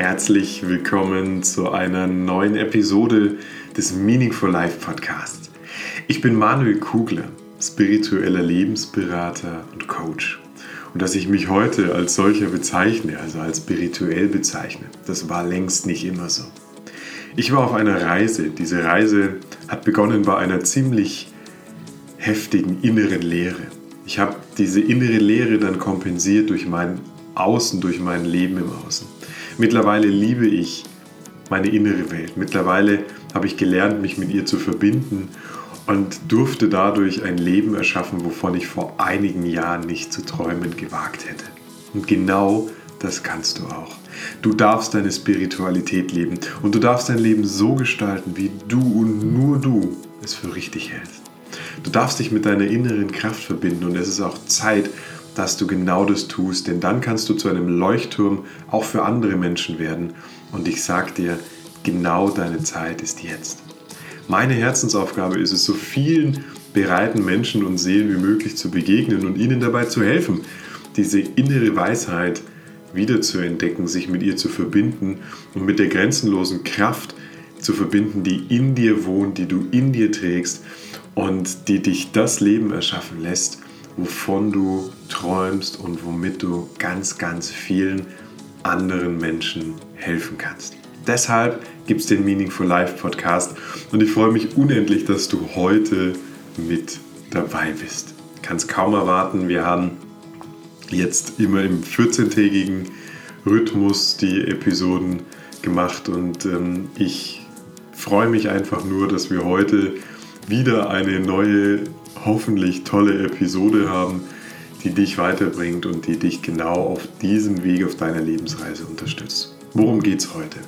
herzlich willkommen zu einer neuen Episode des Meaningful Life Podcasts. Ich bin Manuel Kugler, spiritueller Lebensberater und Coach. Und dass ich mich heute als solcher bezeichne, also als spirituell bezeichne, das war längst nicht immer so. Ich war auf einer Reise. Diese Reise hat begonnen bei einer ziemlich heftigen inneren Leere. Ich habe diese innere Leere dann kompensiert durch mein Außen, durch mein Leben im Außen. Mittlerweile liebe ich meine innere Welt. Mittlerweile habe ich gelernt, mich mit ihr zu verbinden und durfte dadurch ein Leben erschaffen, wovon ich vor einigen Jahren nicht zu träumen gewagt hätte. Und genau das kannst du auch. Du darfst deine Spiritualität leben und du darfst dein Leben so gestalten, wie du und nur du es für richtig hältst. Du darfst dich mit deiner inneren Kraft verbinden und es ist auch Zeit, dass du genau das tust, denn dann kannst du zu einem Leuchtturm auch für andere Menschen werden. Und ich sage dir, genau deine Zeit ist jetzt. Meine Herzensaufgabe ist es, so vielen bereiten Menschen und Seelen wie möglich zu begegnen und ihnen dabei zu helfen, diese innere Weisheit wieder zu entdecken, sich mit ihr zu verbinden und mit der grenzenlosen Kraft zu verbinden, die in dir wohnt, die du in dir trägst und die dich das Leben erschaffen lässt, wovon du träumst und womit du ganz, ganz vielen anderen Menschen helfen kannst. Deshalb gibt es den Meaningful Life Podcast und ich freue mich unendlich, dass du heute mit dabei bist. Kann es kaum erwarten. Wir haben jetzt immer im 14-tägigen Rhythmus die Episoden gemacht und ähm, ich freue mich einfach nur, dass wir heute wieder eine neue, hoffentlich tolle Episode haben, die dich weiterbringt und die dich genau auf diesem Weg auf deiner Lebensreise unterstützt. Worum geht es heute?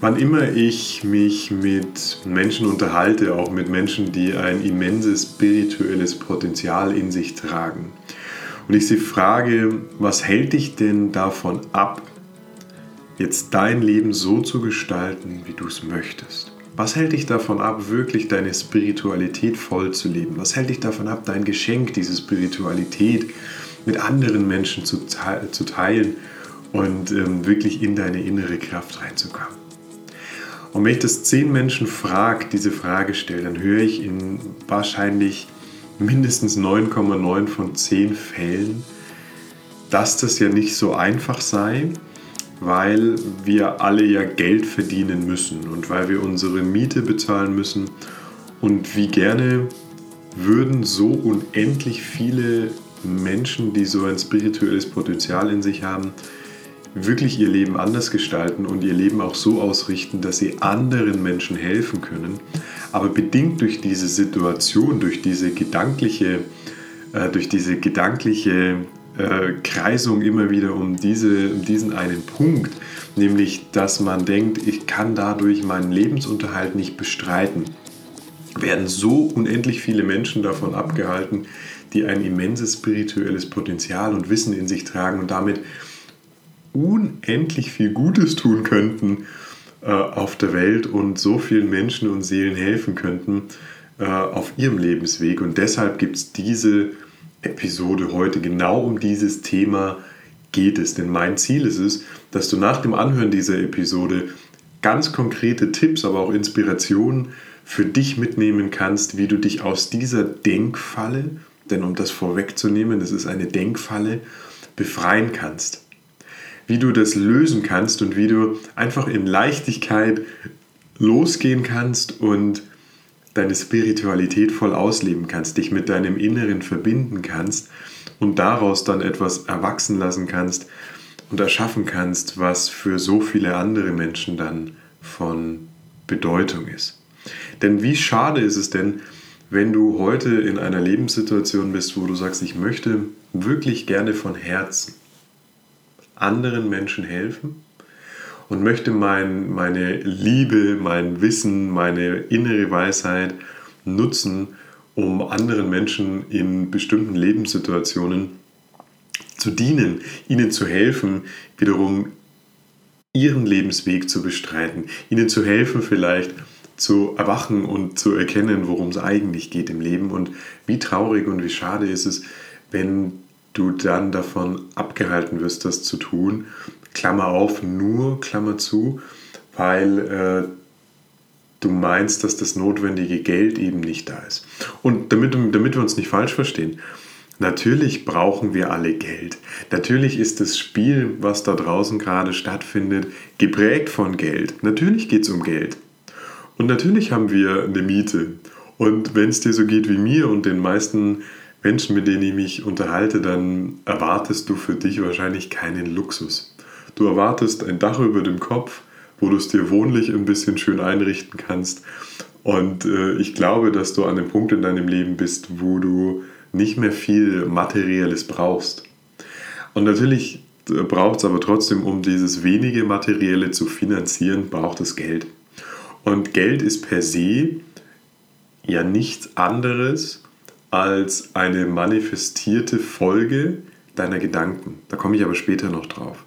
Wann immer ich mich mit Menschen unterhalte, auch mit Menschen, die ein immenses spirituelles Potenzial in sich tragen, und ich sie frage, was hält dich denn davon ab, jetzt dein Leben so zu gestalten, wie du es möchtest? Was hält dich davon ab, wirklich deine Spiritualität voll zu leben? Was hält dich davon ab, dein Geschenk, diese Spiritualität mit anderen Menschen zu, zu teilen und ähm, wirklich in deine innere Kraft reinzukommen? Und wenn ich das zehn Menschen frage, diese Frage stelle, dann höre ich in wahrscheinlich mindestens 9,9 von 10 Fällen, dass das ja nicht so einfach sei weil wir alle ja Geld verdienen müssen und weil wir unsere Miete bezahlen müssen. Und wie gerne würden so unendlich viele Menschen, die so ein spirituelles Potenzial in sich haben, wirklich ihr Leben anders gestalten und ihr Leben auch so ausrichten, dass sie anderen Menschen helfen können. Aber bedingt durch diese Situation, durch diese gedankliche, äh, durch diese gedankliche äh, Kreisung immer wieder um, diese, um diesen einen Punkt, nämlich dass man denkt, ich kann dadurch meinen Lebensunterhalt nicht bestreiten, werden so unendlich viele Menschen davon abgehalten, die ein immenses spirituelles Potenzial und Wissen in sich tragen und damit unendlich viel Gutes tun könnten äh, auf der Welt und so vielen Menschen und Seelen helfen könnten äh, auf ihrem Lebensweg. Und deshalb gibt es diese Episode heute genau um dieses Thema geht es. Denn mein Ziel ist es, dass du nach dem Anhören dieser Episode ganz konkrete Tipps, aber auch Inspirationen für dich mitnehmen kannst, wie du dich aus dieser Denkfalle, denn um das vorwegzunehmen, das ist eine Denkfalle, befreien kannst. Wie du das lösen kannst und wie du einfach in Leichtigkeit losgehen kannst und deine Spiritualität voll ausleben kannst, dich mit deinem Inneren verbinden kannst und daraus dann etwas erwachsen lassen kannst und erschaffen kannst, was für so viele andere Menschen dann von Bedeutung ist. Denn wie schade ist es denn, wenn du heute in einer Lebenssituation bist, wo du sagst, ich möchte wirklich gerne von Herzen anderen Menschen helfen, und möchte mein, meine Liebe, mein Wissen, meine innere Weisheit nutzen, um anderen Menschen in bestimmten Lebenssituationen zu dienen, ihnen zu helfen, wiederum ihren Lebensweg zu bestreiten, ihnen zu helfen vielleicht zu erwachen und zu erkennen, worum es eigentlich geht im Leben. Und wie traurig und wie schade ist es, wenn du dann davon abgehalten wirst, das zu tun, Klammer auf, nur, Klammer zu, weil äh, du meinst, dass das notwendige Geld eben nicht da ist. Und damit, damit wir uns nicht falsch verstehen, natürlich brauchen wir alle Geld. Natürlich ist das Spiel, was da draußen gerade stattfindet, geprägt von Geld. Natürlich geht es um Geld. Und natürlich haben wir eine Miete. Und wenn es dir so geht wie mir und den meisten Menschen, mit denen ich mich unterhalte, dann erwartest du für dich wahrscheinlich keinen Luxus. Du erwartest ein Dach über dem Kopf, wo du es dir wohnlich ein bisschen schön einrichten kannst. Und äh, ich glaube, dass du an dem Punkt in deinem Leben bist, wo du nicht mehr viel Materielles brauchst. Und natürlich äh, braucht es aber trotzdem, um dieses wenige Materielle zu finanzieren, braucht es Geld. Und Geld ist per se ja nichts anderes als eine manifestierte Folge deiner Gedanken. Da komme ich aber später noch drauf.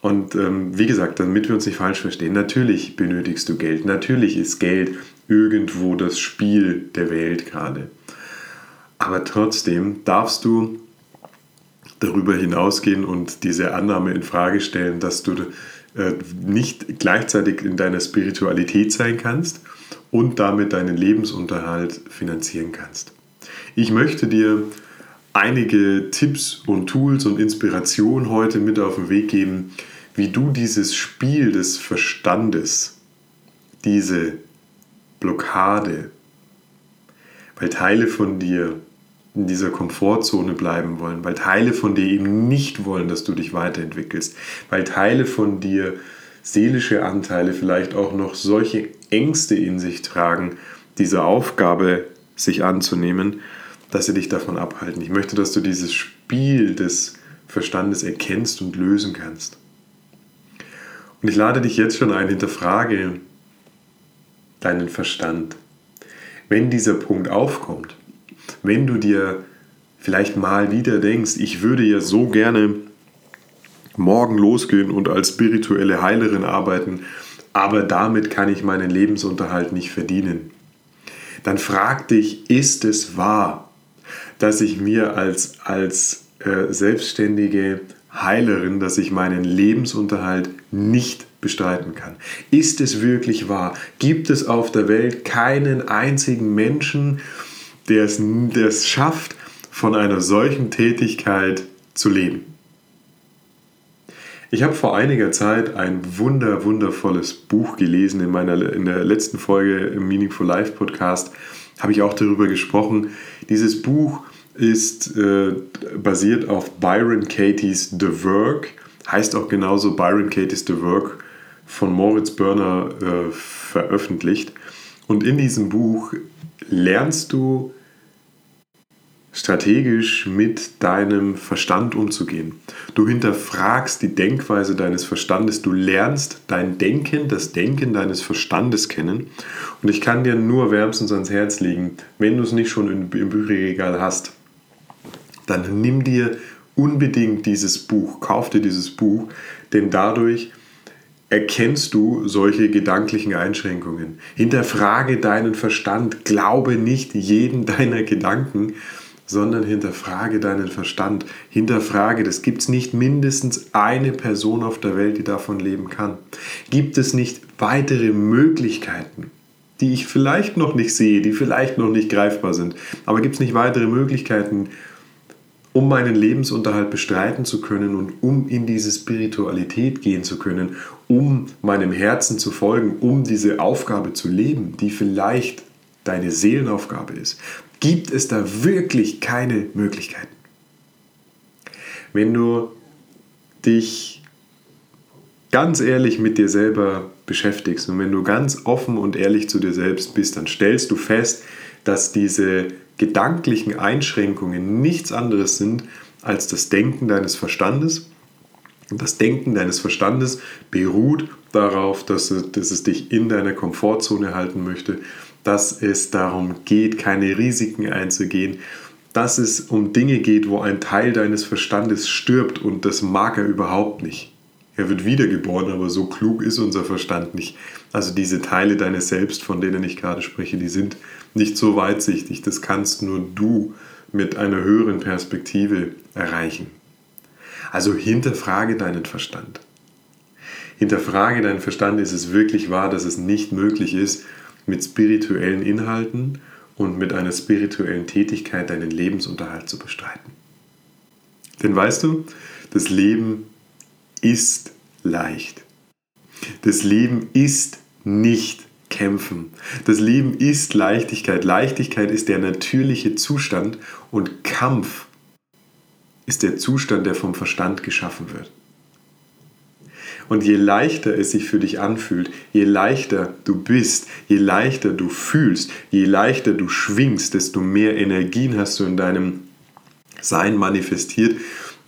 Und ähm, wie gesagt, damit wir uns nicht falsch verstehen, natürlich benötigst du Geld. Natürlich ist Geld irgendwo das Spiel der Welt gerade. Aber trotzdem darfst du darüber hinausgehen und diese Annahme in Frage stellen, dass du äh, nicht gleichzeitig in deiner Spiritualität sein kannst und damit deinen Lebensunterhalt finanzieren kannst. Ich möchte dir einige Tipps und Tools und Inspiration heute mit auf den Weg geben, wie du dieses Spiel des Verstandes, diese Blockade, weil Teile von dir in dieser Komfortzone bleiben wollen, weil Teile von dir eben nicht wollen, dass du dich weiterentwickelst, weil Teile von dir, seelische Anteile vielleicht auch noch solche Ängste in sich tragen, diese Aufgabe sich anzunehmen, dass sie dich davon abhalten. Ich möchte, dass du dieses Spiel des Verstandes erkennst und lösen kannst. Und ich lade dich jetzt schon ein, hinterfrage deinen Verstand. Wenn dieser Punkt aufkommt, wenn du dir vielleicht mal wieder denkst, ich würde ja so gerne morgen losgehen und als spirituelle Heilerin arbeiten, aber damit kann ich meinen Lebensunterhalt nicht verdienen. Dann frag dich, ist es wahr, dass ich mir als, als äh, selbstständige Heilerin, dass ich meinen Lebensunterhalt nicht bestreiten kann. Ist es wirklich wahr? Gibt es auf der Welt keinen einzigen Menschen, der es, schafft, von einer solchen Tätigkeit zu leben? Ich habe vor einiger Zeit ein wunder, wundervolles Buch gelesen. In, meiner, in der letzten Folge im Meaningful Life Podcast habe ich auch darüber gesprochen. Dieses Buch ist äh, basiert auf Byron Katie's The Work, heißt auch genauso Byron Katie's The Work von Moritz Börner äh, veröffentlicht. Und in diesem Buch lernst du strategisch mit deinem Verstand umzugehen. Du hinterfragst die Denkweise deines Verstandes, du lernst dein Denken, das Denken deines Verstandes kennen. Und ich kann dir nur wärmstens ans Herz legen, wenn du es nicht schon im Bücherregal hast, dann nimm dir unbedingt dieses Buch, kauf dir dieses Buch, denn dadurch erkennst du solche gedanklichen Einschränkungen. Hinterfrage deinen Verstand, glaube nicht jeden deiner Gedanken, sondern hinterfrage deinen Verstand. Hinterfrage, das gibt es nicht mindestens eine Person auf der Welt, die davon leben kann. Gibt es nicht weitere Möglichkeiten, die ich vielleicht noch nicht sehe, die vielleicht noch nicht greifbar sind, aber gibt es nicht weitere Möglichkeiten, um meinen Lebensunterhalt bestreiten zu können und um in diese Spiritualität gehen zu können, um meinem Herzen zu folgen, um diese Aufgabe zu leben, die vielleicht deine Seelenaufgabe ist, gibt es da wirklich keine Möglichkeiten. Wenn du dich ganz ehrlich mit dir selber beschäftigst und wenn du ganz offen und ehrlich zu dir selbst bist, dann stellst du fest, dass diese gedanklichen Einschränkungen nichts anderes sind als das Denken deines Verstandes. Und das Denken deines Verstandes beruht darauf, dass es, dass es dich in deiner Komfortzone halten möchte, dass es darum geht, keine Risiken einzugehen, dass es um Dinge geht, wo ein Teil deines Verstandes stirbt und das mag er überhaupt nicht. Er wird wiedergeboren, aber so klug ist unser Verstand nicht. Also diese Teile deines Selbst, von denen ich gerade spreche, die sind nicht so weitsichtig. Das kannst nur du mit einer höheren Perspektive erreichen. Also hinterfrage deinen Verstand. Hinterfrage deinen Verstand, ist es wirklich wahr, dass es nicht möglich ist, mit spirituellen Inhalten und mit einer spirituellen Tätigkeit deinen Lebensunterhalt zu bestreiten. Denn weißt du, das Leben ist leicht. Das Leben ist nicht kämpfen. Das Leben ist Leichtigkeit. Leichtigkeit ist der natürliche Zustand und Kampf ist der Zustand, der vom Verstand geschaffen wird. Und je leichter es sich für dich anfühlt, je leichter du bist, je leichter du fühlst, je leichter du schwingst, desto mehr Energien hast du in deinem Sein manifestiert,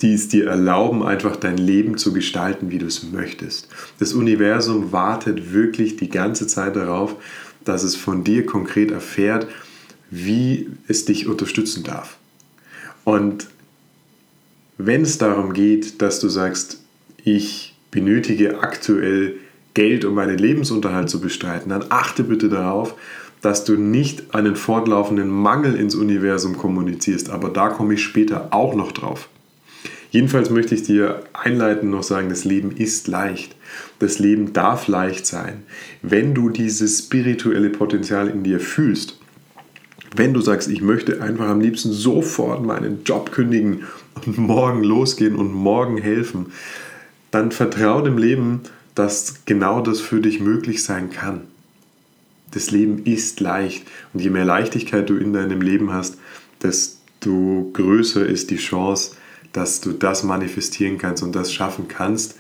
die es dir erlauben, einfach dein Leben zu gestalten, wie du es möchtest. Das Universum wartet wirklich die ganze Zeit darauf, dass es von dir konkret erfährt, wie es dich unterstützen darf. Und wenn es darum geht, dass du sagst, ich benötige aktuell Geld, um meinen Lebensunterhalt zu bestreiten, dann achte bitte darauf, dass du nicht einen fortlaufenden Mangel ins Universum kommunizierst. Aber da komme ich später auch noch drauf. Jedenfalls möchte ich dir einleitend noch sagen, das Leben ist leicht. Das Leben darf leicht sein. Wenn du dieses spirituelle Potenzial in dir fühlst, wenn du sagst, ich möchte einfach am liebsten sofort meinen Job kündigen und morgen losgehen und morgen helfen, dann vertraue dem Leben, dass genau das für dich möglich sein kann. Das Leben ist leicht und je mehr Leichtigkeit du in deinem Leben hast, desto größer ist die Chance, dass du das manifestieren kannst und das schaffen kannst,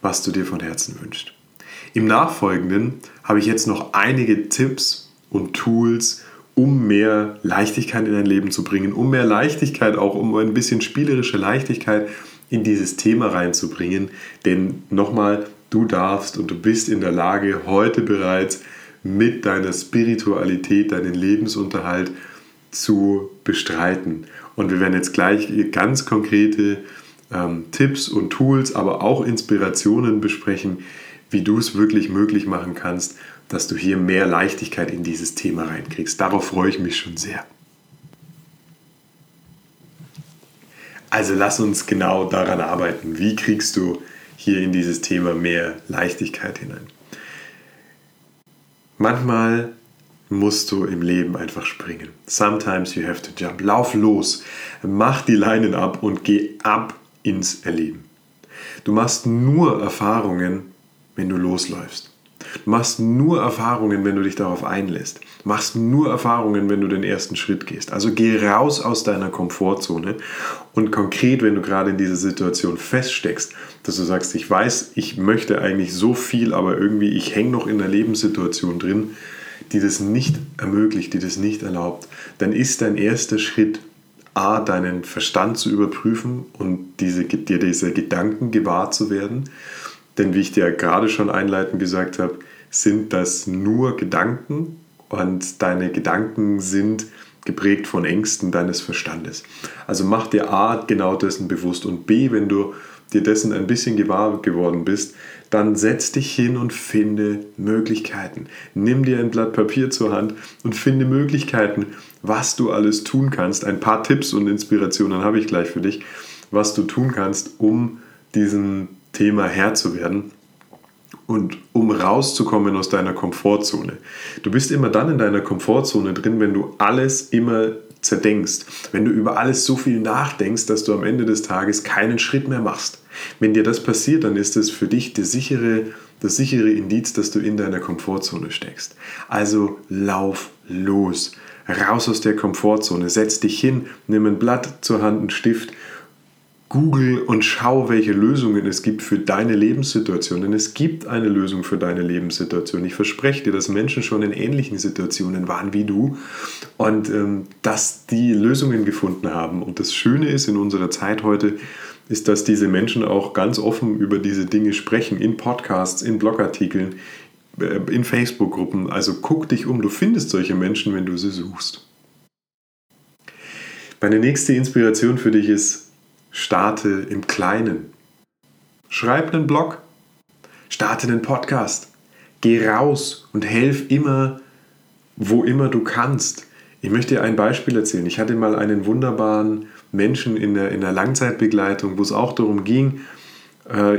was du dir von Herzen wünschst. Im Nachfolgenden habe ich jetzt noch einige Tipps und Tools, um mehr Leichtigkeit in dein Leben zu bringen, um mehr Leichtigkeit auch, um ein bisschen spielerische Leichtigkeit in dieses Thema reinzubringen. Denn nochmal, du darfst und du bist in der Lage, heute bereits mit deiner Spiritualität deinen Lebensunterhalt zu bestreiten. Und wir werden jetzt gleich ganz konkrete ähm, Tipps und Tools, aber auch Inspirationen besprechen, wie du es wirklich möglich machen kannst, dass du hier mehr Leichtigkeit in dieses Thema reinkriegst. Darauf freue ich mich schon sehr. Also lass uns genau daran arbeiten. Wie kriegst du hier in dieses Thema mehr Leichtigkeit hinein? Manchmal musst du im Leben einfach springen. Sometimes you have to jump. Lauf los, mach die Leinen ab und geh ab ins Erleben. Du machst nur Erfahrungen, wenn du losläufst. Du machst nur Erfahrungen, wenn du dich darauf einlässt. Machst nur Erfahrungen, wenn du den ersten Schritt gehst. Also geh raus aus deiner Komfortzone und konkret, wenn du gerade in dieser Situation feststeckst, dass du sagst, ich weiß, ich möchte eigentlich so viel, aber irgendwie ich hänge noch in einer Lebenssituation drin, die das nicht ermöglicht, die das nicht erlaubt, dann ist dein erster Schritt A, deinen Verstand zu überprüfen und diese, dir diese Gedanken gewahr zu werden denn wie ich dir gerade schon einleitend gesagt habe, sind das nur Gedanken und deine Gedanken sind geprägt von Ängsten deines Verstandes. Also mach dir A genau dessen bewusst und B, wenn du dir dessen ein bisschen gewahr geworden bist, dann setz dich hin und finde Möglichkeiten. Nimm dir ein Blatt Papier zur Hand und finde Möglichkeiten, was du alles tun kannst. Ein paar Tipps und Inspirationen habe ich gleich für dich, was du tun kannst, um diesen Thema Herr zu werden und um rauszukommen aus deiner Komfortzone. Du bist immer dann in deiner Komfortzone drin, wenn du alles immer zerdenkst, wenn du über alles so viel nachdenkst, dass du am Ende des Tages keinen Schritt mehr machst. Wenn dir das passiert, dann ist es für dich das sichere, das sichere Indiz, dass du in deiner Komfortzone steckst. Also lauf los, raus aus der Komfortzone, setz dich hin, nimm ein Blatt zur Hand, einen Stift Google und schau, welche Lösungen es gibt für deine Lebenssituation. Denn es gibt eine Lösung für deine Lebenssituation. Ich verspreche dir, dass Menschen schon in ähnlichen Situationen waren wie du und ähm, dass die Lösungen gefunden haben. Und das Schöne ist in unserer Zeit heute, ist, dass diese Menschen auch ganz offen über diese Dinge sprechen, in Podcasts, in Blogartikeln, äh, in Facebook-Gruppen. Also guck dich um, du findest solche Menschen, wenn du sie suchst. Meine nächste Inspiration für dich ist, Starte im Kleinen. Schreib einen Blog. Starte einen Podcast. Geh raus und helf immer, wo immer du kannst. Ich möchte dir ein Beispiel erzählen. Ich hatte mal einen wunderbaren Menschen in der, in der Langzeitbegleitung, wo es auch darum ging,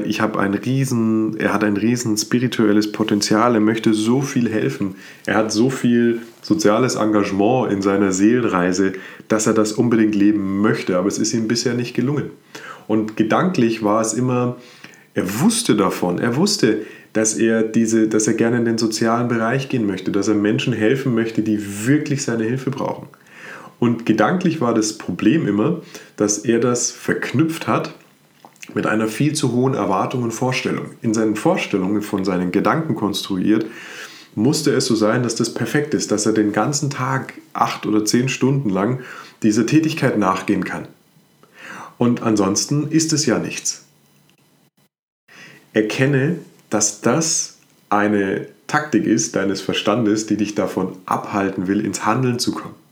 ich habe ein riesen, er hat ein riesen spirituelles Potenzial, er möchte so viel helfen, er hat so viel soziales Engagement in seiner Seelenreise, dass er das unbedingt leben möchte, aber es ist ihm bisher nicht gelungen. Und gedanklich war es immer, er wusste davon, er wusste, dass er, diese, dass er gerne in den sozialen Bereich gehen möchte, dass er Menschen helfen möchte, die wirklich seine Hilfe brauchen. Und gedanklich war das Problem immer, dass er das verknüpft hat mit einer viel zu hohen Erwartung und Vorstellung. In seinen Vorstellungen von seinen Gedanken konstruiert, musste es so sein, dass das perfekt ist, dass er den ganzen Tag acht oder zehn Stunden lang dieser Tätigkeit nachgehen kann. Und ansonsten ist es ja nichts. Erkenne, dass das eine Taktik ist deines Verstandes, die dich davon abhalten will, ins Handeln zu kommen.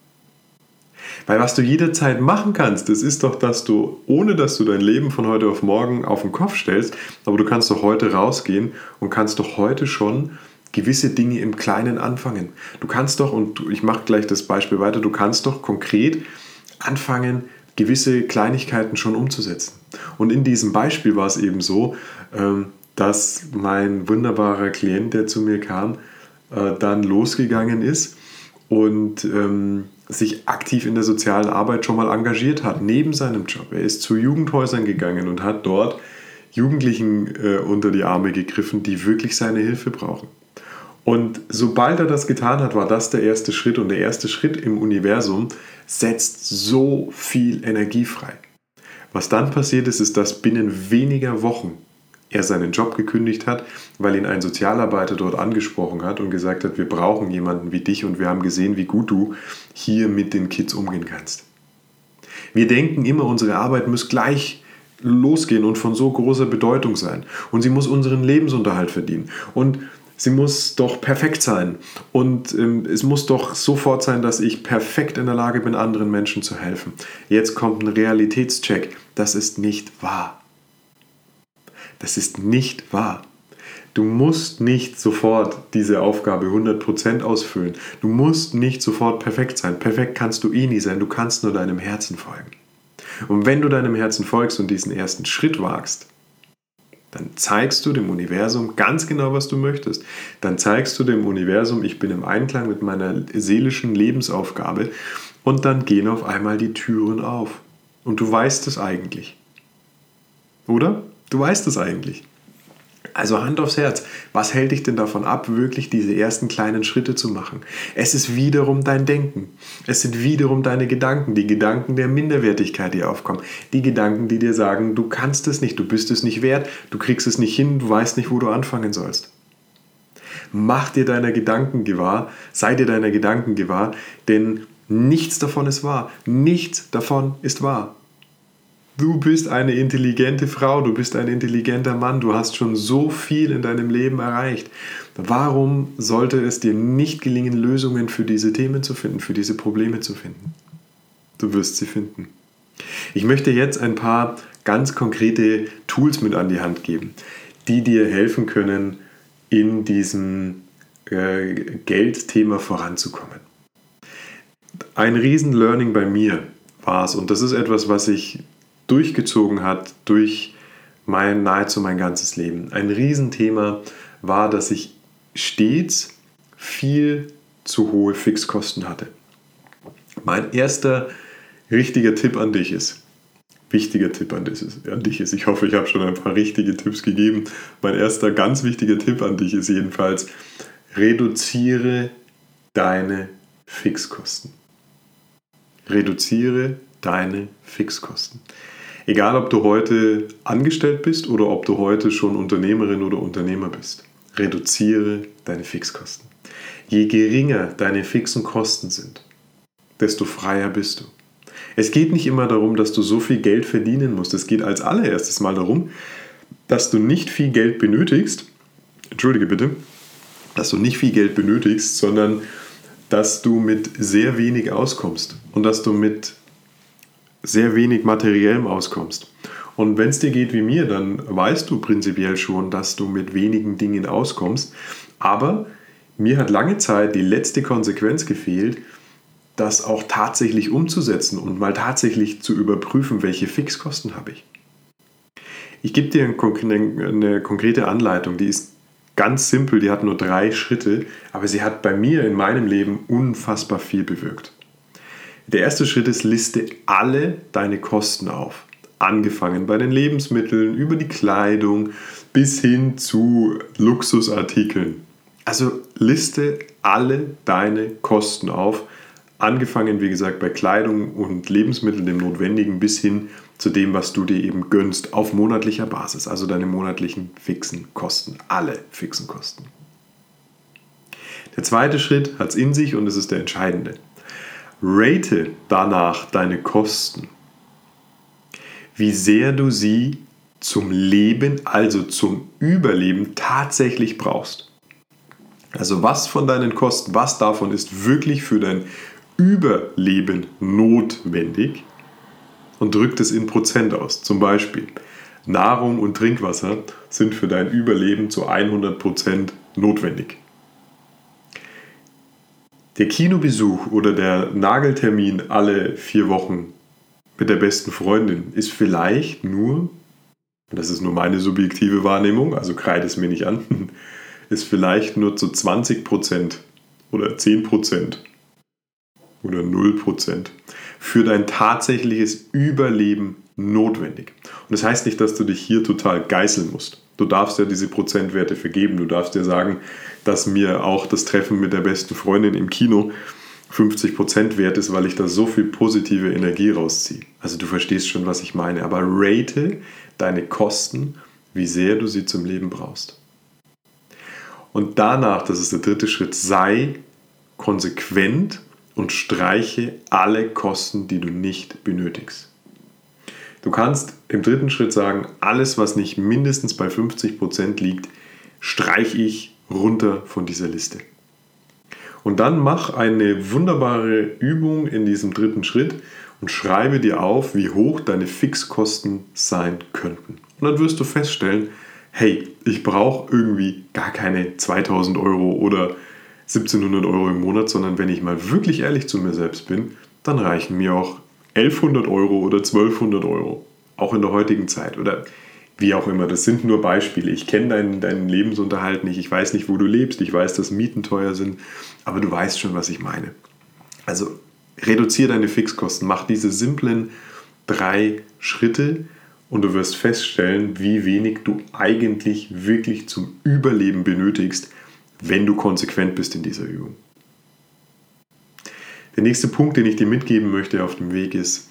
Weil was du jederzeit machen kannst, das ist doch, dass du, ohne dass du dein Leben von heute auf morgen auf den Kopf stellst, aber du kannst doch heute rausgehen und kannst doch heute schon gewisse Dinge im Kleinen anfangen. Du kannst doch, und ich mache gleich das Beispiel weiter, du kannst doch konkret anfangen, gewisse Kleinigkeiten schon umzusetzen. Und in diesem Beispiel war es eben so, ähm, dass mein wunderbarer Klient, der zu mir kam, äh, dann losgegangen ist und ähm, sich aktiv in der sozialen Arbeit schon mal engagiert hat, neben seinem Job. Er ist zu Jugendhäusern gegangen und hat dort Jugendlichen äh, unter die Arme gegriffen, die wirklich seine Hilfe brauchen. Und sobald er das getan hat, war das der erste Schritt. Und der erste Schritt im Universum setzt so viel Energie frei. Was dann passiert ist, ist, dass binnen weniger Wochen er seinen Job gekündigt hat, weil ihn ein Sozialarbeiter dort angesprochen hat und gesagt hat, wir brauchen jemanden wie dich und wir haben gesehen, wie gut du hier mit den Kids umgehen kannst. Wir denken immer, unsere Arbeit muss gleich losgehen und von so großer Bedeutung sein. Und sie muss unseren Lebensunterhalt verdienen. Und sie muss doch perfekt sein. Und ähm, es muss doch sofort sein, dass ich perfekt in der Lage bin, anderen Menschen zu helfen. Jetzt kommt ein Realitätscheck. Das ist nicht wahr. Das ist nicht wahr. Du musst nicht sofort diese Aufgabe 100% ausfüllen. Du musst nicht sofort perfekt sein. Perfekt kannst du eh nie sein. Du kannst nur deinem Herzen folgen. Und wenn du deinem Herzen folgst und diesen ersten Schritt wagst, dann zeigst du dem Universum ganz genau, was du möchtest. Dann zeigst du dem Universum, ich bin im Einklang mit meiner seelischen Lebensaufgabe und dann gehen auf einmal die Türen auf. Und du weißt es eigentlich. Oder? Du weißt es eigentlich. Also Hand aufs Herz, was hält dich denn davon ab, wirklich diese ersten kleinen Schritte zu machen? Es ist wiederum dein Denken. Es sind wiederum deine Gedanken, die Gedanken der Minderwertigkeit, die aufkommen. Die Gedanken, die dir sagen, du kannst es nicht, du bist es nicht wert, du kriegst es nicht hin, du weißt nicht, wo du anfangen sollst. Mach dir deiner Gedanken gewahr, sei dir deiner Gedanken gewahr, denn nichts davon ist wahr. Nichts davon ist wahr. Du bist eine intelligente Frau, du bist ein intelligenter Mann, du hast schon so viel in deinem Leben erreicht. Warum sollte es dir nicht gelingen, Lösungen für diese Themen zu finden, für diese Probleme zu finden? Du wirst sie finden. Ich möchte jetzt ein paar ganz konkrete Tools mit an die Hand geben, die dir helfen können, in diesem äh, Geldthema voranzukommen. Ein Riesen-Learning bei mir war es, und das ist etwas, was ich durchgezogen hat durch mein, nahezu mein ganzes Leben. Ein Riesenthema war, dass ich stets viel zu hohe Fixkosten hatte. Mein erster richtiger Tipp an dich ist, wichtiger Tipp an dich ist, ich hoffe, ich habe schon ein paar richtige Tipps gegeben. Mein erster ganz wichtiger Tipp an dich ist jedenfalls, reduziere deine Fixkosten. Reduziere deine Fixkosten. Egal, ob du heute angestellt bist oder ob du heute schon Unternehmerin oder Unternehmer bist, reduziere deine Fixkosten. Je geringer deine fixen Kosten sind, desto freier bist du. Es geht nicht immer darum, dass du so viel Geld verdienen musst. Es geht als allererstes mal darum, dass du nicht viel Geld benötigst. Entschuldige bitte, dass du nicht viel Geld benötigst, sondern dass du mit sehr wenig auskommst und dass du mit sehr wenig materiellem auskommst. Und wenn es dir geht wie mir, dann weißt du prinzipiell schon, dass du mit wenigen Dingen auskommst. Aber mir hat lange Zeit die letzte Konsequenz gefehlt, das auch tatsächlich umzusetzen und mal tatsächlich zu überprüfen, welche Fixkosten habe ich. Ich gebe dir eine konkrete Anleitung, die ist ganz simpel, die hat nur drei Schritte, aber sie hat bei mir in meinem Leben unfassbar viel bewirkt. Der erste Schritt ist, liste alle deine Kosten auf. Angefangen bei den Lebensmitteln, über die Kleidung bis hin zu Luxusartikeln. Also liste alle deine Kosten auf. Angefangen, wie gesagt, bei Kleidung und Lebensmitteln, dem Notwendigen, bis hin zu dem, was du dir eben gönnst, auf monatlicher Basis. Also deine monatlichen fixen Kosten. Alle fixen Kosten. Der zweite Schritt hat es in sich und es ist der entscheidende. Rate danach deine Kosten wie sehr du sie zum Leben, also zum Überleben tatsächlich brauchst. Also was von deinen Kosten, was davon ist wirklich für dein Überleben notwendig und drückt es in Prozent aus. Zum Beispiel Nahrung und Trinkwasser sind für dein Überleben zu 100 Prozent notwendig. Der Kinobesuch oder der Nageltermin alle vier Wochen mit der besten Freundin ist vielleicht nur, das ist nur meine subjektive Wahrnehmung, also kreide es mir nicht an, ist vielleicht nur zu 20% oder 10% oder 0% für dein tatsächliches Überleben notwendig. Und das heißt nicht, dass du dich hier total geißeln musst. Du darfst ja diese Prozentwerte vergeben. Du darfst dir sagen, dass mir auch das Treffen mit der besten Freundin im Kino 50% wert ist, weil ich da so viel positive Energie rausziehe. Also du verstehst schon, was ich meine. Aber rate deine Kosten, wie sehr du sie zum Leben brauchst. Und danach, das ist der dritte Schritt, sei konsequent und streiche alle Kosten, die du nicht benötigst. Du kannst im dritten Schritt sagen, alles, was nicht mindestens bei 50% liegt, streiche ich runter von dieser Liste. Und dann mach eine wunderbare Übung in diesem dritten Schritt und schreibe dir auf, wie hoch deine Fixkosten sein könnten. Und dann wirst du feststellen, hey, ich brauche irgendwie gar keine 2000 Euro oder 1700 Euro im Monat, sondern wenn ich mal wirklich ehrlich zu mir selbst bin, dann reichen mir auch 1100 Euro oder 1200 Euro. Auch in der heutigen Zeit. Oder wie auch immer, das sind nur Beispiele. Ich kenne deinen, deinen Lebensunterhalt nicht, ich weiß nicht, wo du lebst, ich weiß, dass Mieten teuer sind, aber du weißt schon, was ich meine. Also reduziere deine Fixkosten, mach diese simplen drei Schritte und du wirst feststellen, wie wenig du eigentlich wirklich zum Überleben benötigst, wenn du konsequent bist in dieser Übung. Der nächste Punkt, den ich dir mitgeben möchte auf dem Weg ist,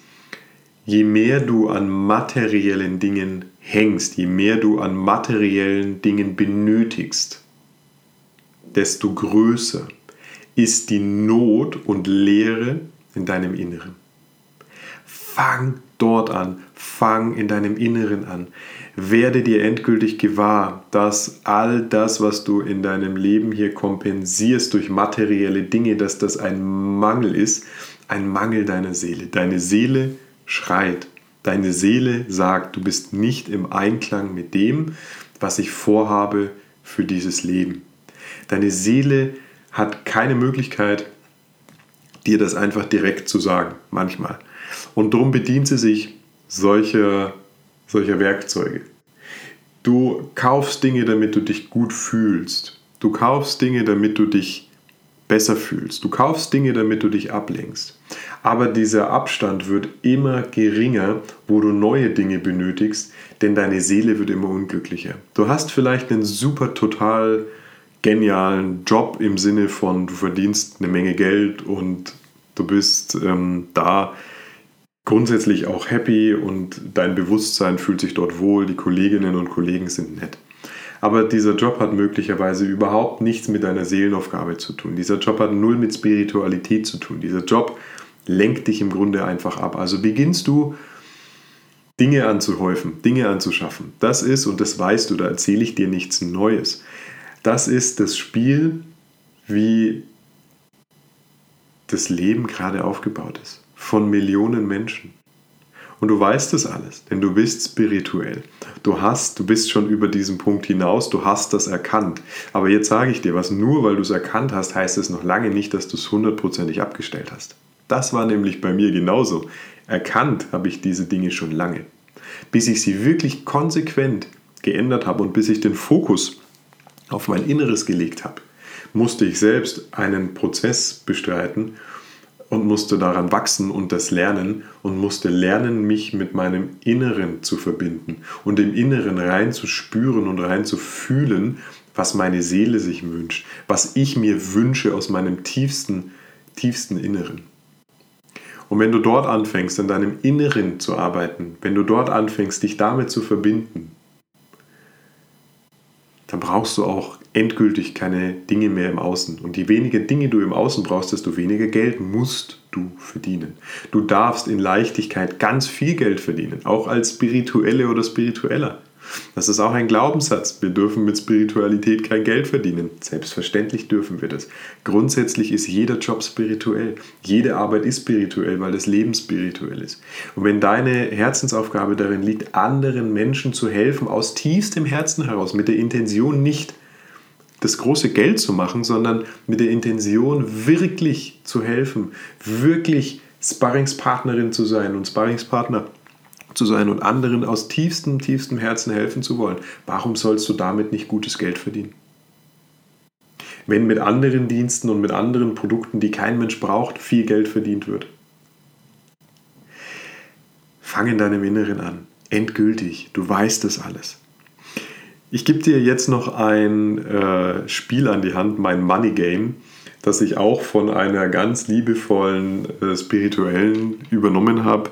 je mehr du an materiellen Dingen hängst, je mehr du an materiellen Dingen benötigst, desto größer ist die Not und Leere in deinem Inneren. Fang dort an, fang in deinem Inneren an. Werde dir endgültig gewahr, dass all das, was du in deinem Leben hier kompensierst durch materielle Dinge, dass das ein Mangel ist, ein Mangel deiner Seele. Deine Seele schreit. Deine Seele sagt, du bist nicht im Einklang mit dem, was ich vorhabe für dieses Leben. Deine Seele hat keine Möglichkeit, dir das einfach direkt zu sagen, manchmal. Und darum bedient sie sich solcher, solcher Werkzeuge. Du kaufst Dinge, damit du dich gut fühlst. Du kaufst Dinge, damit du dich besser fühlst. Du kaufst Dinge, damit du dich ablenkst. Aber dieser Abstand wird immer geringer, wo du neue Dinge benötigst, denn deine Seele wird immer unglücklicher. Du hast vielleicht einen super total genialen Job im Sinne von, du verdienst eine Menge Geld und du bist ähm, da grundsätzlich auch happy und dein Bewusstsein fühlt sich dort wohl, die Kolleginnen und Kollegen sind nett. Aber dieser Job hat möglicherweise überhaupt nichts mit deiner Seelenaufgabe zu tun. Dieser Job hat null mit Spiritualität zu tun. Dieser Job lenkt dich im Grunde einfach ab. Also beginnst du Dinge anzuhäufen, Dinge anzuschaffen. Das ist, und das weißt du, da erzähle ich dir nichts Neues. Das ist das Spiel, wie das Leben gerade aufgebaut ist. Von Millionen Menschen. Und du weißt das alles, denn du bist spirituell. Du hast, du bist schon über diesen Punkt hinaus, du hast das erkannt. Aber jetzt sage ich dir was, nur weil du es erkannt hast, heißt es noch lange nicht, dass du es hundertprozentig abgestellt hast. Das war nämlich bei mir genauso. Erkannt habe ich diese Dinge schon lange. bis ich sie wirklich konsequent geändert habe und bis ich den Fokus auf mein Inneres gelegt habe, musste ich selbst einen Prozess bestreiten und musste daran wachsen und das lernen und musste lernen, mich mit meinem Inneren zu verbinden und im Inneren rein zu spüren und rein zu fühlen, was meine Seele sich wünscht, was ich mir wünsche aus meinem tiefsten, tiefsten Inneren. Und wenn du dort anfängst, in deinem Inneren zu arbeiten, wenn du dort anfängst, dich damit zu verbinden, dann brauchst du auch endgültig keine Dinge mehr im Außen. Und je weniger Dinge du im Außen brauchst, desto weniger Geld musst du verdienen. Du darfst in Leichtigkeit ganz viel Geld verdienen, auch als Spirituelle oder Spiritueller. Das ist auch ein Glaubenssatz. Wir dürfen mit Spiritualität kein Geld verdienen. Selbstverständlich dürfen wir das. Grundsätzlich ist jeder Job spirituell. Jede Arbeit ist spirituell, weil das Leben spirituell ist. Und wenn deine Herzensaufgabe darin liegt, anderen Menschen zu helfen, aus tiefstem Herzen heraus, mit der Intention nicht das große Geld zu machen, sondern mit der Intention wirklich zu helfen, wirklich Sparringspartnerin zu sein und Sparringspartner zu sein und anderen aus tiefstem, tiefstem Herzen helfen zu wollen, warum sollst du damit nicht gutes Geld verdienen? Wenn mit anderen Diensten und mit anderen Produkten, die kein Mensch braucht, viel Geld verdient wird. Fang in deinem Inneren an. Endgültig. Du weißt das alles. Ich gebe dir jetzt noch ein äh, Spiel an die Hand, mein Money Game, das ich auch von einer ganz liebevollen äh, Spirituellen übernommen habe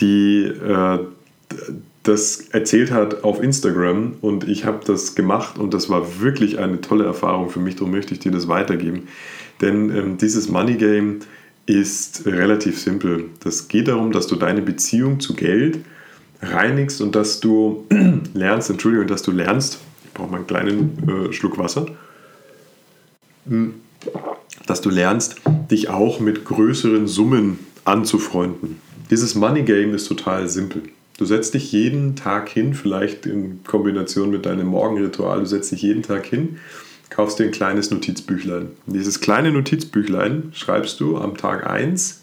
die äh, das erzählt hat auf Instagram und ich habe das gemacht und das war wirklich eine tolle Erfahrung für mich, darum möchte ich dir das weitergeben. Denn ähm, dieses Money Game ist relativ simpel. Das geht darum, dass du deine Beziehung zu Geld reinigst und dass du lernst, Entschuldigung, dass du lernst, ich brauche mal einen kleinen äh, Schluck Wasser, hm. dass du lernst, dich auch mit größeren Summen anzufreunden. Dieses Money Game ist total simpel. Du setzt dich jeden Tag hin, vielleicht in Kombination mit deinem Morgenritual, du setzt dich jeden Tag hin, kaufst dir ein kleines Notizbüchlein. Und dieses kleine Notizbüchlein schreibst du am Tag 1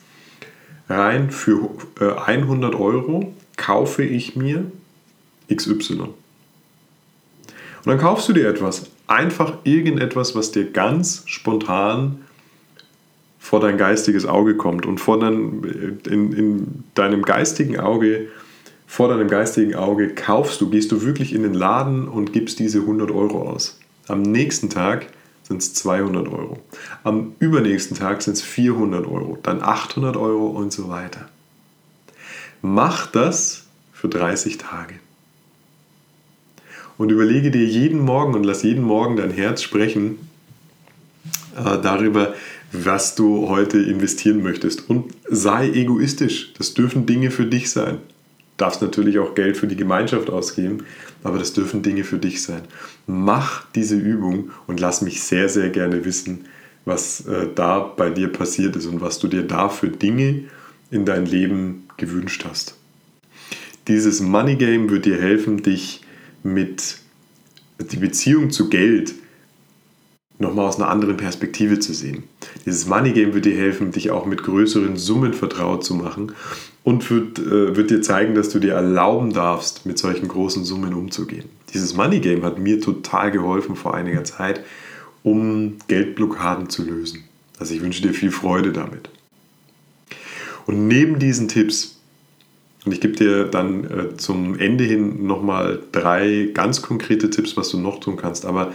rein für 100 äh, Euro kaufe ich mir XY. Und dann kaufst du dir etwas, einfach irgendetwas, was dir ganz spontan vor dein geistiges Auge kommt und vor dein, in, in deinem geistigen Auge, vor deinem geistigen Auge kaufst du, gehst du wirklich in den Laden und gibst diese 100 Euro aus. Am nächsten Tag sind es 200 Euro. Am übernächsten Tag sind es 400 Euro, dann 800 Euro und so weiter. Mach das für 30 Tage. Und überlege dir jeden Morgen und lass jeden Morgen dein Herz sprechen äh, darüber, was du heute investieren möchtest. Und sei egoistisch. Das dürfen Dinge für dich sein. Du darfst natürlich auch Geld für die Gemeinschaft ausgeben, aber das dürfen Dinge für dich sein. Mach diese Übung und lass mich sehr, sehr gerne wissen, was äh, da bei dir passiert ist und was du dir da für Dinge in dein Leben gewünscht hast. Dieses Money Game wird dir helfen, dich mit die Beziehung zu Geld nochmal aus einer anderen Perspektive zu sehen. Dieses Money Game wird dir helfen, dich auch mit größeren Summen vertraut zu machen und wird, äh, wird dir zeigen, dass du dir erlauben darfst, mit solchen großen Summen umzugehen. Dieses Money Game hat mir total geholfen vor einiger Zeit, um Geldblockaden zu lösen. Also ich wünsche dir viel Freude damit. Und neben diesen Tipps, und ich gebe dir dann äh, zum Ende hin nochmal drei ganz konkrete Tipps, was du noch tun kannst, aber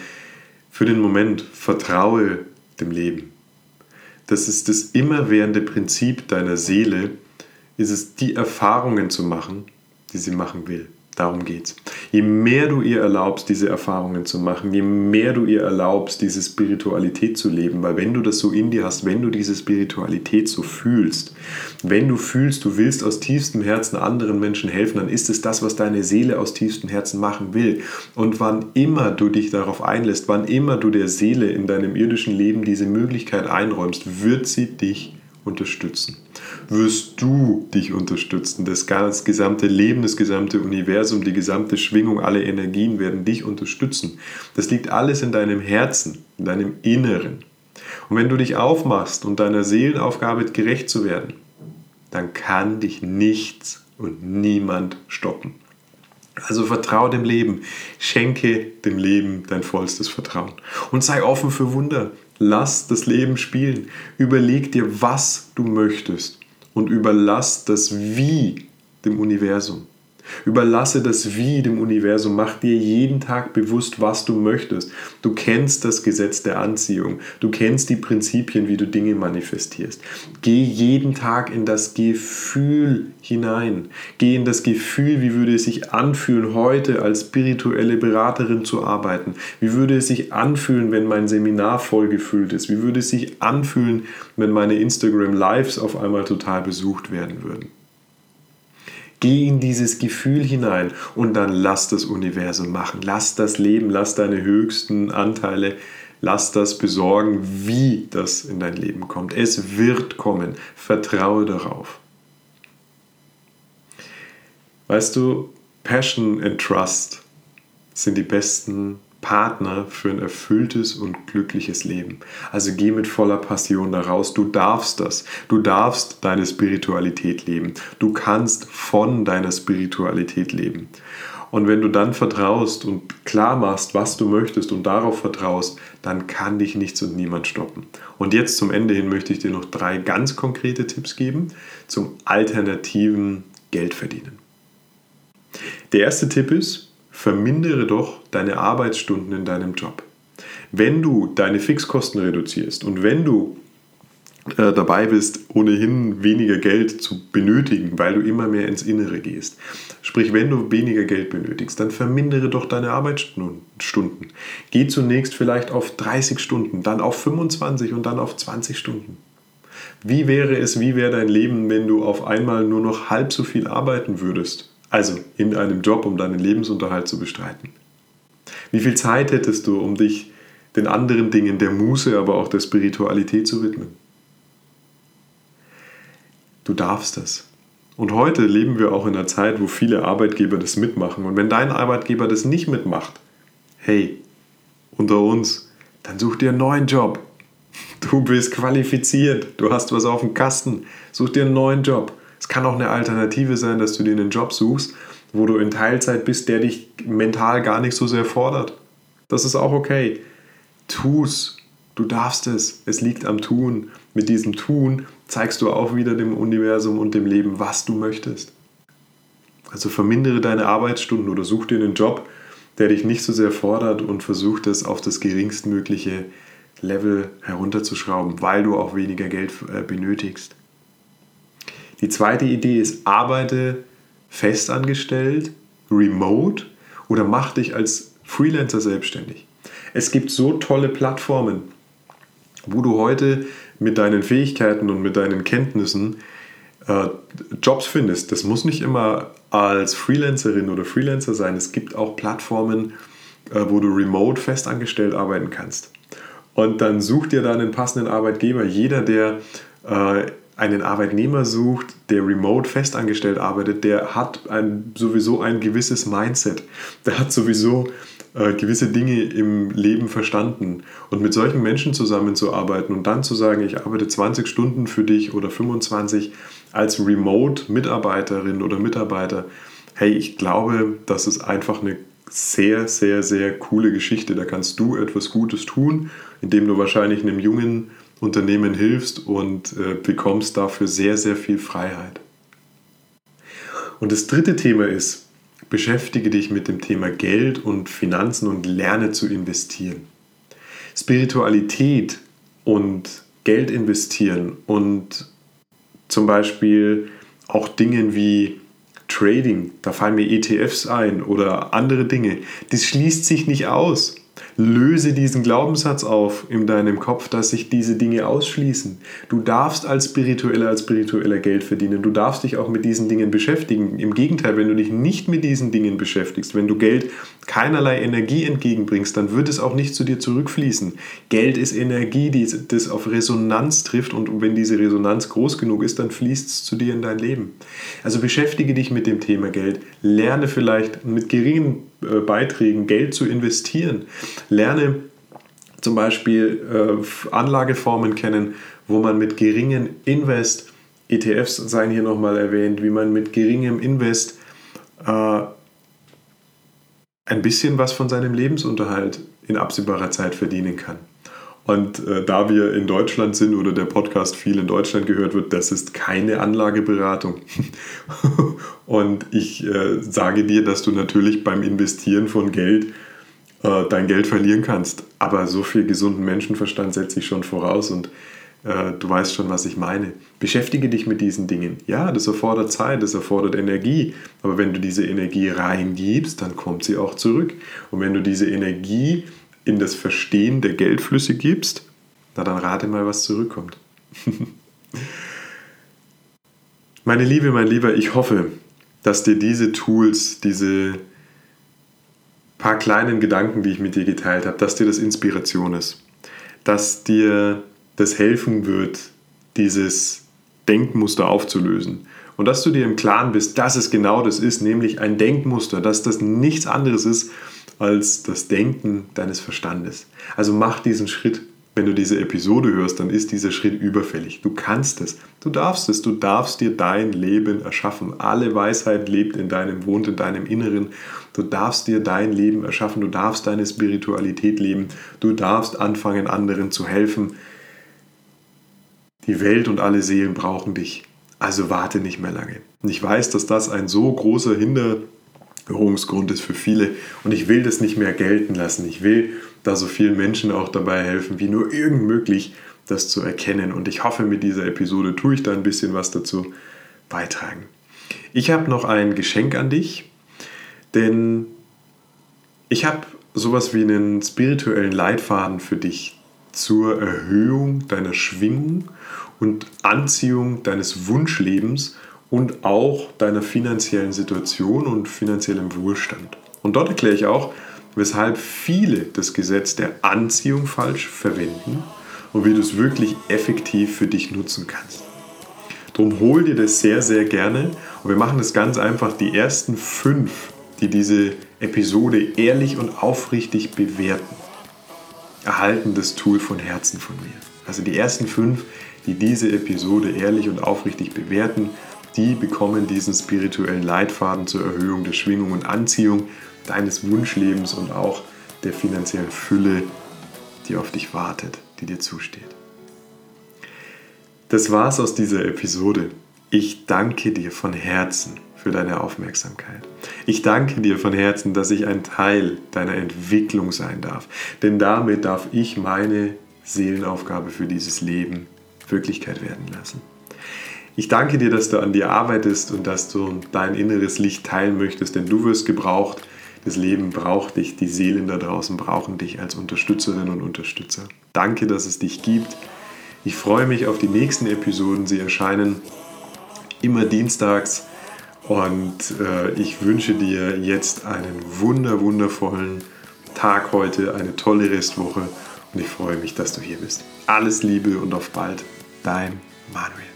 für den Moment vertraue dem Leben. Das ist das immerwährende Prinzip deiner Seele, ist es, die Erfahrungen zu machen, die sie machen will. Darum geht's. Je mehr du ihr erlaubst, diese Erfahrungen zu machen, je mehr du ihr erlaubst, diese Spiritualität zu leben, weil wenn du das so in dir hast, wenn du diese Spiritualität so fühlst, wenn du fühlst, du willst aus tiefstem Herzen anderen Menschen helfen, dann ist es das, was deine Seele aus tiefstem Herzen machen will. Und wann immer du dich darauf einlässt, wann immer du der Seele in deinem irdischen Leben diese Möglichkeit einräumst, wird sie dich unterstützen wirst du dich unterstützen. Das, gesamte Leben, das gesamte Universum, die gesamte Schwingung, alle Energien werden dich unterstützen. Das liegt alles in deinem Herzen, in deinem Inneren. Und wenn du dich aufmachst und deiner Seelenaufgabe gerecht zu werden, dann kann dich nichts und niemand stoppen. Also vertraue dem Leben, schenke dem Leben dein vollstes Vertrauen und sei offen für Wunder. Lass das Leben spielen. Überleg dir, was du möchtest und überlass das Wie dem Universum. Überlasse das Wie dem Universum. Mach dir jeden Tag bewusst, was du möchtest. Du kennst das Gesetz der Anziehung. Du kennst die Prinzipien, wie du Dinge manifestierst. Geh jeden Tag in das Gefühl hinein. Geh in das Gefühl, wie würde es sich anfühlen, heute als spirituelle Beraterin zu arbeiten. Wie würde es sich anfühlen, wenn mein Seminar vollgefüllt ist. Wie würde es sich anfühlen, wenn meine Instagram Lives auf einmal total besucht werden würden. Geh in dieses Gefühl hinein und dann lass das Universum machen. Lass das Leben, lass deine höchsten Anteile, lass das besorgen, wie das in dein Leben kommt. Es wird kommen. Vertraue darauf. Weißt du, Passion and Trust sind die besten Partner für ein erfülltes und glückliches Leben. Also geh mit voller Passion da raus. Du darfst das. Du darfst deine Spiritualität leben. Du kannst von deiner Spiritualität leben. Und wenn du dann vertraust und klar machst, was du möchtest und darauf vertraust, dann kann dich nichts und niemand stoppen. Und jetzt zum Ende hin möchte ich dir noch drei ganz konkrete Tipps geben zum alternativen Geldverdienen. Der erste Tipp ist, vermindere doch deine Arbeitsstunden in deinem Job. Wenn du deine Fixkosten reduzierst und wenn du äh, dabei bist, ohnehin weniger Geld zu benötigen, weil du immer mehr ins Innere gehst. Sprich, wenn du weniger Geld benötigst, dann vermindere doch deine Arbeitsstunden. Geh zunächst vielleicht auf 30 Stunden, dann auf 25 und dann auf 20 Stunden. Wie wäre es, wie wäre dein Leben, wenn du auf einmal nur noch halb so viel arbeiten würdest? Also in einem Job, um deinen Lebensunterhalt zu bestreiten. Wie viel Zeit hättest du, um dich den anderen Dingen der Muße, aber auch der Spiritualität zu widmen? Du darfst das. Und heute leben wir auch in einer Zeit, wo viele Arbeitgeber das mitmachen. Und wenn dein Arbeitgeber das nicht mitmacht, hey, unter uns, dann such dir einen neuen Job. Du bist qualifiziert, du hast was auf dem Kasten, such dir einen neuen Job. Es kann auch eine Alternative sein, dass du dir einen Job suchst, wo du in Teilzeit bist, der dich mental gar nicht so sehr fordert. Das ist auch okay. Tu's. Du darfst es. Es liegt am Tun. Mit diesem Tun zeigst du auch wieder dem Universum und dem Leben, was du möchtest. Also vermindere deine Arbeitsstunden oder such dir einen Job, der dich nicht so sehr fordert und versuch das auf das geringstmögliche Level herunterzuschrauben, weil du auch weniger Geld äh, benötigst. Die zweite Idee ist, arbeite festangestellt, remote oder mach dich als Freelancer selbstständig. Es gibt so tolle Plattformen, wo du heute mit deinen Fähigkeiten und mit deinen Kenntnissen äh, Jobs findest. Das muss nicht immer als Freelancerin oder Freelancer sein. Es gibt auch Plattformen, äh, wo du remote festangestellt arbeiten kannst. Und dann such dir da einen passenden Arbeitgeber. Jeder, der äh, einen Arbeitnehmer sucht, der remote festangestellt arbeitet, der hat ein, sowieso ein gewisses Mindset. Der hat sowieso äh, gewisse Dinge im Leben verstanden. Und mit solchen Menschen zusammenzuarbeiten und dann zu sagen, ich arbeite 20 Stunden für dich oder 25 als Remote-Mitarbeiterin oder Mitarbeiter, hey, ich glaube, das ist einfach eine sehr, sehr, sehr coole Geschichte. Da kannst du etwas Gutes tun, indem du wahrscheinlich einem jungen Unternehmen hilfst und äh, bekommst dafür sehr, sehr viel Freiheit. Und das dritte Thema ist, beschäftige dich mit dem Thema Geld und Finanzen und lerne zu investieren. Spiritualität und Geld investieren und zum Beispiel auch Dingen wie Trading, da fallen mir ETFs ein oder andere Dinge, das schließt sich nicht aus. Löse diesen Glaubenssatz auf in deinem Kopf, dass sich diese Dinge ausschließen. Du darfst als Spiritueller, als Spiritueller Geld verdienen. Du darfst dich auch mit diesen Dingen beschäftigen. Im Gegenteil, wenn du dich nicht mit diesen Dingen beschäftigst, wenn du Geld keinerlei Energie entgegenbringst, dann wird es auch nicht zu dir zurückfließen. Geld ist Energie, die das auf Resonanz trifft und wenn diese Resonanz groß genug ist, dann fließt es zu dir in dein Leben. Also beschäftige dich mit dem Thema Geld. Lerne vielleicht mit geringen Beiträgen Geld zu investieren. Lerne zum Beispiel äh, Anlageformen kennen, wo man mit geringen Invest, ETFs seien hier nochmal erwähnt, wie man mit geringem Invest äh, ein bisschen was von seinem Lebensunterhalt in absehbarer Zeit verdienen kann. Und äh, da wir in Deutschland sind oder der Podcast viel in Deutschland gehört wird, das ist keine Anlageberatung. und ich äh, sage dir, dass du natürlich beim Investieren von Geld äh, dein Geld verlieren kannst. Aber so viel gesunden Menschenverstand setze ich schon voraus und äh, du weißt schon, was ich meine. Beschäftige dich mit diesen Dingen. Ja, das erfordert Zeit, das erfordert Energie. Aber wenn du diese Energie reingibst, dann kommt sie auch zurück. Und wenn du diese Energie in das Verstehen der Geldflüsse gibst, na dann rate mal, was zurückkommt. Meine Liebe, mein Lieber, ich hoffe, dass dir diese Tools, diese paar kleinen Gedanken, die ich mit dir geteilt habe, dass dir das Inspiration ist, dass dir das helfen wird, dieses Denkmuster aufzulösen. Und dass du dir im Klaren bist, dass es genau das ist, nämlich ein Denkmuster, dass das nichts anderes ist als das Denken deines Verstandes. Also mach diesen Schritt. Wenn du diese Episode hörst, dann ist dieser Schritt überfällig. Du kannst es. Du darfst es. Du darfst dir dein Leben erschaffen. Alle Weisheit lebt in deinem, wohnt in deinem Inneren. Du darfst dir dein Leben erschaffen. Du darfst deine Spiritualität leben. Du darfst anfangen, anderen zu helfen. Die Welt und alle Seelen brauchen dich. Also warte nicht mehr lange. Und ich weiß, dass das ein so großer Hinderungsgrund ist für viele. Und ich will das nicht mehr gelten lassen. Ich will da so vielen Menschen auch dabei helfen, wie nur irgend möglich, das zu erkennen. Und ich hoffe, mit dieser Episode tue ich da ein bisschen was dazu beitragen. Ich habe noch ein Geschenk an dich, denn ich habe sowas wie einen spirituellen Leitfaden für dich zur Erhöhung deiner Schwingung und Anziehung deines Wunschlebens und auch deiner finanziellen Situation und finanziellem Wohlstand. Und dort erkläre ich auch, weshalb viele das Gesetz der Anziehung falsch verwenden und wie du es wirklich effektiv für dich nutzen kannst. Drum hol dir das sehr, sehr gerne und wir machen das ganz einfach. Die ersten fünf, die diese Episode ehrlich und aufrichtig bewerten, erhalten das Tool von Herzen von mir. Also die ersten fünf, die diese Episode ehrlich und aufrichtig bewerten, die bekommen diesen spirituellen Leitfaden zur Erhöhung der Schwingung und Anziehung deines Wunschlebens und auch der finanziellen Fülle, die auf dich wartet, die dir zusteht. Das war's aus dieser Episode. Ich danke dir von Herzen für deine Aufmerksamkeit. Ich danke dir von Herzen, dass ich ein Teil deiner Entwicklung sein darf, denn damit darf ich meine Seelenaufgabe für dieses Leben Wirklichkeit werden lassen. Ich danke dir, dass du an dir arbeitest und dass du dein inneres Licht teilen möchtest, denn du wirst gebraucht. Das Leben braucht dich, die Seelen da draußen brauchen dich als Unterstützerin und Unterstützer. Danke, dass es dich gibt. Ich freue mich auf die nächsten Episoden. Sie erscheinen immer dienstags und äh, ich wünsche dir jetzt einen wunder, wundervollen Tag heute, eine tolle Restwoche und ich freue mich, dass du hier bist. Alles Liebe und auf bald, dein Manuel.